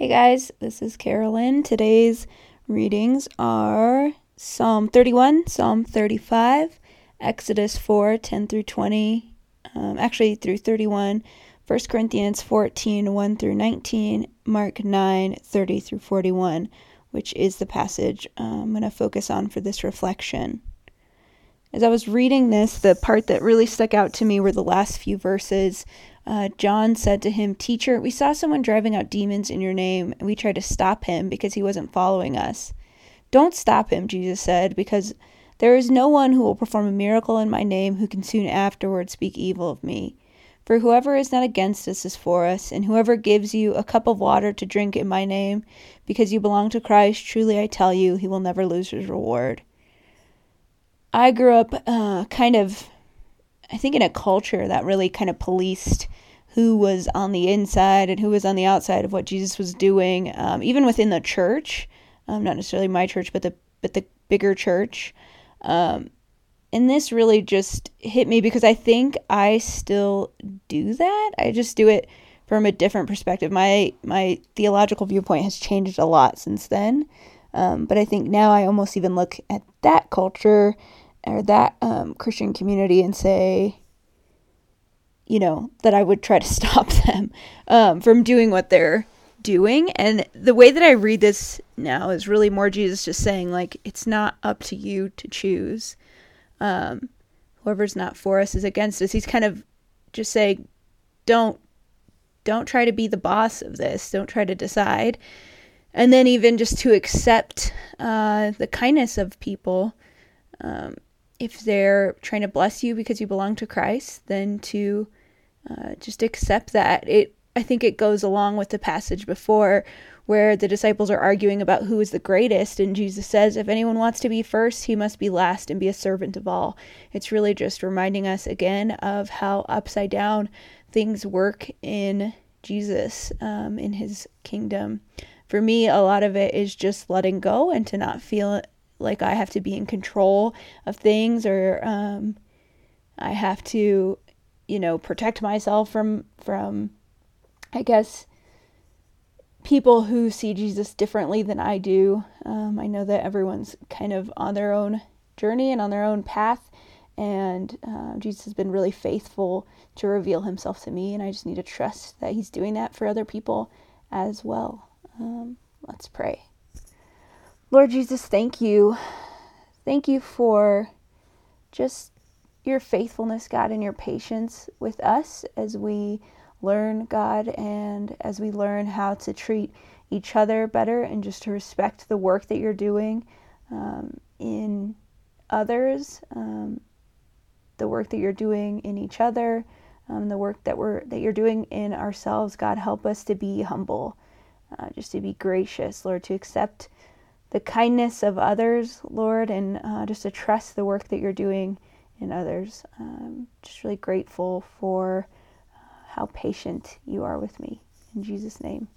Hey guys, this is Carolyn. Today's readings are Psalm 31, Psalm 35, Exodus 4, 10 through 20, um, actually through 31, 1 Corinthians 14, 1 through 19, Mark 9, 30 through 41, which is the passage uh, I'm going to focus on for this reflection. As I was reading this, the part that really stuck out to me were the last few verses uh, John said to him, Teacher, we saw someone driving out demons in your name, and we tried to stop him because he wasn't following us. Don't stop him, Jesus said, because there is no one who will perform a miracle in my name who can soon afterward speak evil of me. For whoever is not against us is for us, and whoever gives you a cup of water to drink in my name, because you belong to Christ, truly I tell you, he will never lose his reward. I grew up uh, kind of, I think, in a culture that really kind of policed who was on the inside and who was on the outside of what Jesus was doing, um, even within the church, um, not necessarily my church, but the but the bigger church. Um, and this really just hit me because I think I still do that. I just do it from a different perspective. My my theological viewpoint has changed a lot since then, um, but I think now I almost even look at that culture or that um, Christian community and say, you know, that I would try to stop them um, from doing what they're doing. And the way that I read this now is really more Jesus just saying, like, it's not up to you to choose. Um, whoever's not for us is against us. He's kind of just saying, don't don't try to be the boss of this. Don't try to decide. And then even just to accept uh, the kindness of people. Um, if they're trying to bless you because you belong to Christ, then to uh, just accept that. It I think it goes along with the passage before where the disciples are arguing about who is the greatest and Jesus says if anyone wants to be first he must be last and be a servant of all. It's really just reminding us again of how upside down things work in Jesus um, in his kingdom. For me, a lot of it is just letting go and to not feel like I have to be in control of things or um, I have to you know, protect myself from from I guess people who see Jesus differently than I do. Um, I know that everyone's kind of on their own journey and on their own path, and uh, Jesus has been really faithful to reveal himself to me, and I just need to trust that he's doing that for other people as well. Um, let's pray. Lord Jesus, thank you. Thank you for just your faithfulness, God, and your patience with us as we learn, God, and as we learn how to treat each other better and just to respect the work that you're doing um, in others, um, the work that you're doing in each other, um, the work that we're that you're doing in ourselves. God, help us to be humble, uh, just to be gracious, Lord, to accept the kindness of others, Lord, and uh, just to trust the work that you're doing in others. I'm just really grateful for uh, how patient you are with me. In Jesus' name.